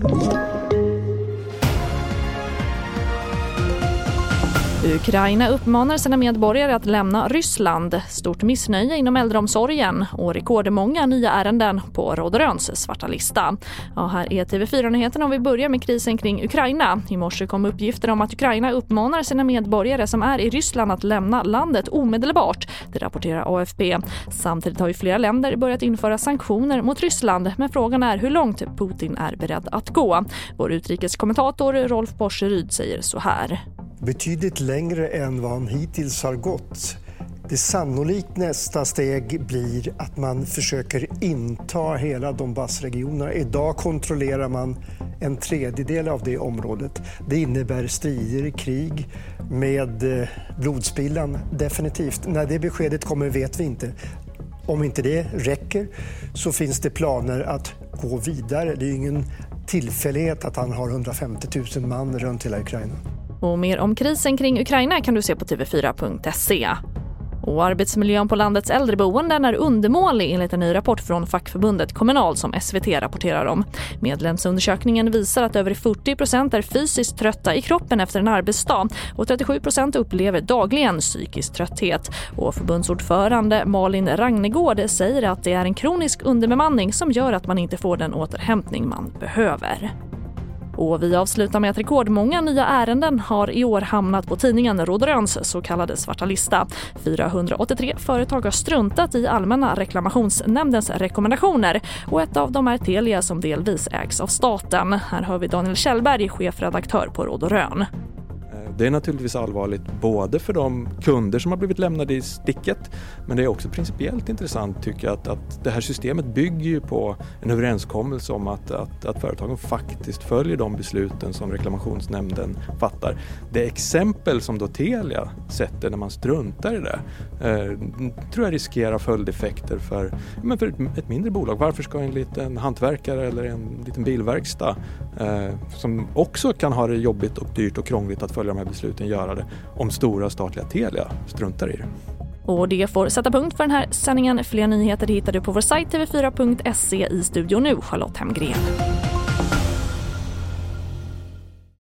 Thank you. Ukraina uppmanar sina medborgare att lämna Ryssland. Stort missnöje inom äldreomsorgen och rekordmånga nya ärenden på Rådröns svarta lista. Ja, här är TV4-nyheterna och vi börjar med krisen kring Ukraina. I morse kom uppgifter om att Ukraina uppmanar sina medborgare som är i Ryssland att lämna landet omedelbart. Det rapporterar AFP. Samtidigt har ju flera länder börjat införa sanktioner mot Ryssland men frågan är hur långt Putin är beredd att gå. Vår utrikeskommentator Rolf Porseryd säger så här betydligt längre än vad han hittills har gått. Det sannolikt nästa steg blir att man försöker inta hela Donbassregionen. Idag kontrollerar man en tredjedel av det området. Det innebär strider, krig med eh, blodspillan, definitivt. När det beskedet kommer vet vi inte. Om inte det räcker så finns det planer att gå vidare. Det är ingen tillfällighet att han har 150 000 man runt hela Ukraina. Och mer om krisen kring Ukraina kan du se på tv4.se. Och arbetsmiljön på landets äldreboenden är undermålig enligt en ny rapport från fackförbundet Kommunal som SVT rapporterar om. Medlemsundersökningen visar att över 40% är fysiskt trötta i kroppen efter en arbetsdag och 37% upplever dagligen psykisk trötthet. Och förbundsordförande Malin Ragnegård säger att det är en kronisk underbemanning som gör att man inte får den återhämtning man behöver. Och vi avslutar med att rekordmånga nya ärenden har i år hamnat på tidningen Rådröns så kallade svarta lista. 483 företag har struntat i Allmänna reklamationsnämndens rekommendationer och ett av dem är Telia som delvis ägs av staten. Här hör vi Daniel Kjellberg, chefredaktör på Råd och Rön. Det är naturligtvis allvarligt både för de kunder som har blivit lämnade i sticket men det är också principiellt intressant tycker jag att, att det här systemet bygger ju på en överenskommelse om att, att, att företagen faktiskt följer de besluten som reklamationsnämnden fattar. Det exempel som då Telia sätter när man struntar i det eh, tror jag riskerar följdeffekter för, men för ett mindre bolag. Varför ska en liten hantverkare eller en liten bilverkstad eh, som också kan ha det jobbigt och dyrt och krångligt att följa de här besluten göra det om stora statliga Telia struntar i det. Och det får sätta punkt för den här sändningen. Fler nyheter hittar du på vår sajt tv4.se i studion nu, Charlotte Hemgren.